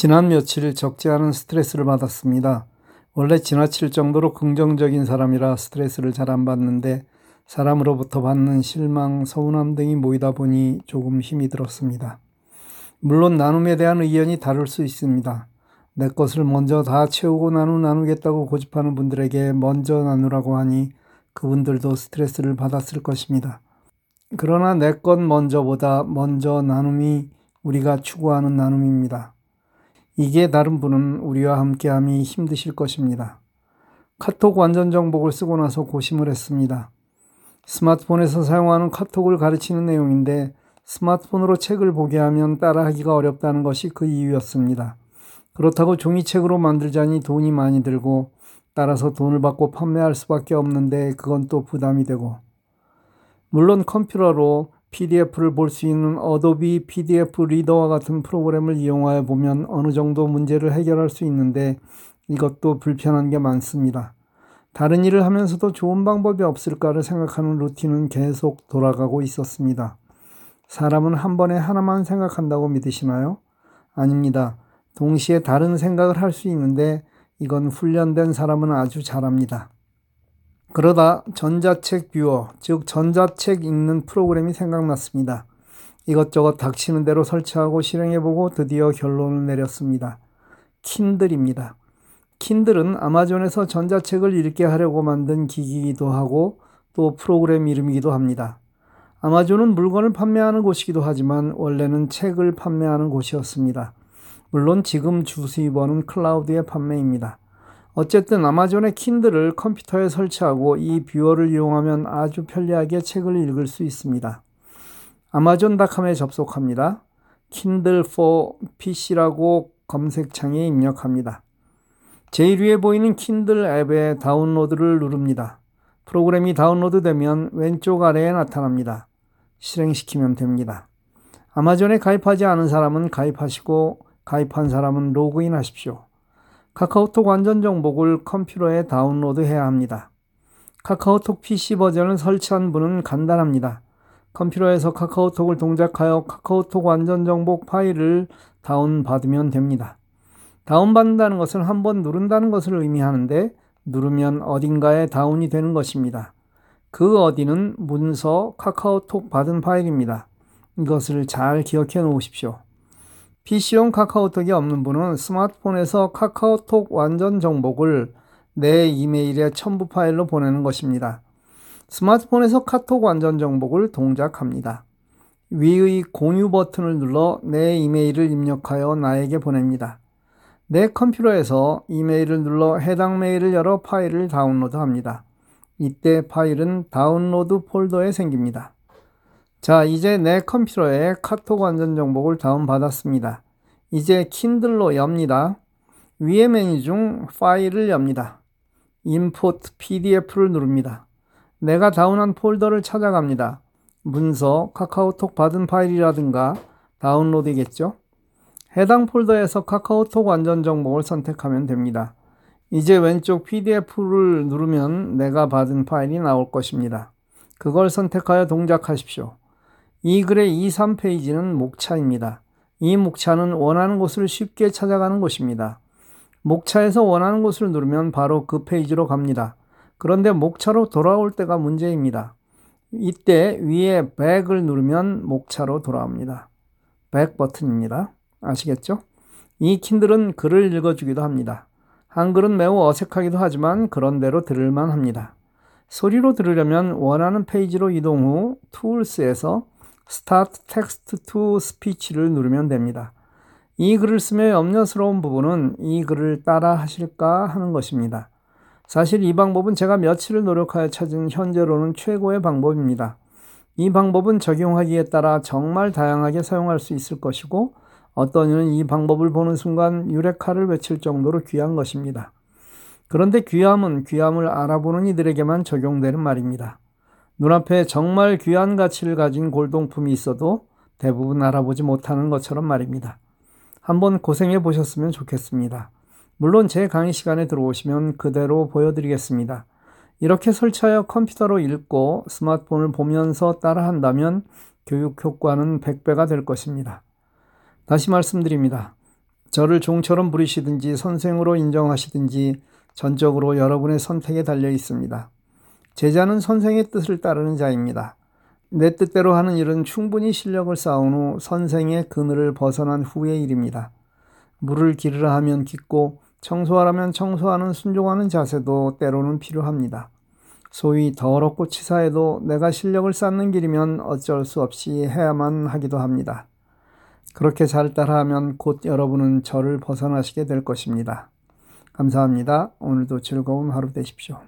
지난 며칠 적지 않은 스트레스를 받았습니다. 원래 지나칠 정도로 긍정적인 사람이라 스트레스를 잘 안 받는데 사람으로부터 받는 실망, 서운함 등이 모이다 보니 조금 힘이 들었습니다. 물론 나눔에 대한 의견이 다를 수 있습니다. 내 것을 먼저 다 채우고 나누 나누겠다고 고집하는 분들에게 먼저 나누라고 하니 그분들도 스트레스를 받았을 것입니다. 그러나 내 것 먼저보다 먼저 나눔이 우리가 추구하는 나눔입니다. 이게 다른 분은 우리와 함께함이 힘드실 것입니다. 카톡 완전 정복을 쓰고 나서 고심을 했습니다. 스마트폰에서 사용하는 카톡을 가르치는 내용인데 스마트폰으로 책을 보게 하면 따라하기가 어렵다는 것이 그 이유였습니다. 그렇다고 종이책으로 만들자니 돈이 많이 들고 따라서 돈을 받고 판매할 수밖에 없는데 그건 또 부담이 되고 물론 컴퓨터로 PDF를 볼 수 있는 어도비 PDF 리더와 같은 프로그램을 이용하여 보면 어느 정도 문제를 해결할 수 있는데 이것도 불편한 게 많습니다. 다른 일을 하면서도 좋은 방법이 없을까를 생각하는 루틴은 계속 돌아가고 있었습니다. 사람은 한 번에 하나만 생각한다고 믿으시나요? 아닙니다. 동시에 다른 생각을 할 수 있는데 이건 훈련된 사람은 아주 잘합니다. 그러다 전자책 뷰어, 즉 전자책 읽는 프로그램이 생각났습니다. 이것저것 닥치는 대로 설치하고 실행해보고 드디어 결론을 내렸습니다. 킨들입니다. 킨들은 아마존에서 전자책을 읽게 하려고 만든 기기이기도 하고 또 프로그램 이름이기도 합니다. 아마존은 물건을 판매하는 곳이기도 하지만 원래는 책을 판매하는 곳이었습니다. 물론 지금 주 수입원은 클라우드의 판매입니다. 어쨌든 아마존의 킨들을 컴퓨터에 설치하고 이 뷰어를 이용하면 아주 편리하게 책을 읽을 수 있습니다. 아마존닷컴에 접속합니다. Kindle for PC라고 검색창에 입력합니다. 제일 위에 보이는 킨들 앱의 다운로드를 누릅니다. 프로그램이 다운로드되면 왼쪽 아래에 나타납니다. 실행시키면 됩니다. 아마존에 가입하지 않은 사람은 가입하시고 가입한 사람은 로그인 하십시오. 카카오톡 완전 정복을 컴퓨터에 다운로드해야 합니다. 카카오톡 PC 버전을 설치한 분은 간단합니다. 컴퓨터에서 카카오톡을 동작하여 카카오톡 완전 정복 파일을 다운받으면 됩니다. 다운받는다는 것은 한 번 누른다는 것을 의미하는데 누르면 어딘가에 다운이 되는 것입니다. 그 어디는 문서 카카오톡 받은 파일입니다. 이것을 잘 기억해 놓으십시오. PC용 카카오톡이 없는 분은 스마트폰에서 카카오톡 완전 정복을 내 이메일에 첨부 파일로 보내는 것입니다. 스마트폰에서 카톡 완전 정복을 동작합니다. 위의 공유 버튼을 눌러 내 이메일을 입력하여 나에게 보냅니다. 내 컴퓨터에서 이메일을 눌러 해당 메일을 열어 파일을 다운로드합니다. 이때 파일은 다운로드 폴더에 생깁니다. 자, 이제 내 컴퓨터에 카톡 완전 정복을 다운받았습니다. 이제 킨들로 엽니다. 위의 메뉴 중 파일을 엽니다. import PDF를 누릅니다. 내가 다운한 폴더를 찾아갑니다. 문서, 카카오톡 받은 파일이라든가 다운로드겠죠? 해당 폴더에서 카카오톡 완전 정복을 선택하면 됩니다. 이제 왼쪽 PDF를 누르면 내가 받은 파일이 나올 것입니다. 그걸 선택하여 동작하십시오. 이 글의 2, 3페이지는 목차입니다. 이 목차는 원하는 곳을 쉽게 찾아가는 곳입니다. 목차에서 원하는 곳을 누르면 바로 그 페이지로 갑니다. 그런데 목차로 돌아올 때가 문제입니다. 이때 위에 back을 누르면 목차로 돌아옵니다. back 버튼입니다. 아시겠죠? 이 Kindle은 글을 읽어주기도 합니다. 한글은 매우 어색하기도 하지만 그런대로 들을만 합니다. 소리로 들으려면 원하는 페이지로 이동 후 Tools에서 Start Text to Speech를 누르면 됩니다. 이 글을 쓰며 염려스러운 부분은 이 글을 따라 하실까 하는 것입니다. 사실 이 방법은 제가 며칠을 노력하여 찾은 현재로는 최고의 방법입니다. 이 방법은 적용하기에 따라 정말 다양하게 사용할 수 있을 것이고 어떤 이는 이 방법을 보는 순간 유레카를 외칠 정도로 귀한 것입니다. 그런데 귀함은 귀함을 알아보는 이들에게만 적용되는 말입니다. 눈앞에 정말 귀한 가치를 가진 골동품이 있어도 대부분 알아보지 못하는 것처럼 말입니다. 한번 고생해 보셨으면 좋겠습니다. 물론 제 강의 시간에 들어오시면 그대로 보여드리겠습니다. 이렇게 설치하여 컴퓨터로 읽고 스마트폰을 보면서 따라한다면 교육 효과는 100배가 될 것입니다. 다시 말씀드립니다. 저를 종처럼 부리시든지 선생으로 인정하시든지 전적으로 여러분의 선택에 달려 있습니다. 제자는 선생의 뜻을 따르는 자입니다. 내 뜻대로 하는 일은 충분히 실력을 쌓은 후 선생의 그늘을 벗어난 후의 일입니다. 물을 기르라 하면 깃고 청소하라면 청소하는 순종하는 자세도 때로는 필요합니다. 소위 더럽고 치사해도 내가 실력을 쌓는 길이면 어쩔 수 없이 해야만 하기도 합니다. 그렇게 잘 따라하면 곧 여러분은 저를 벗어나시게 될 것입니다. 감사합니다. 오늘도 즐거운 하루 되십시오.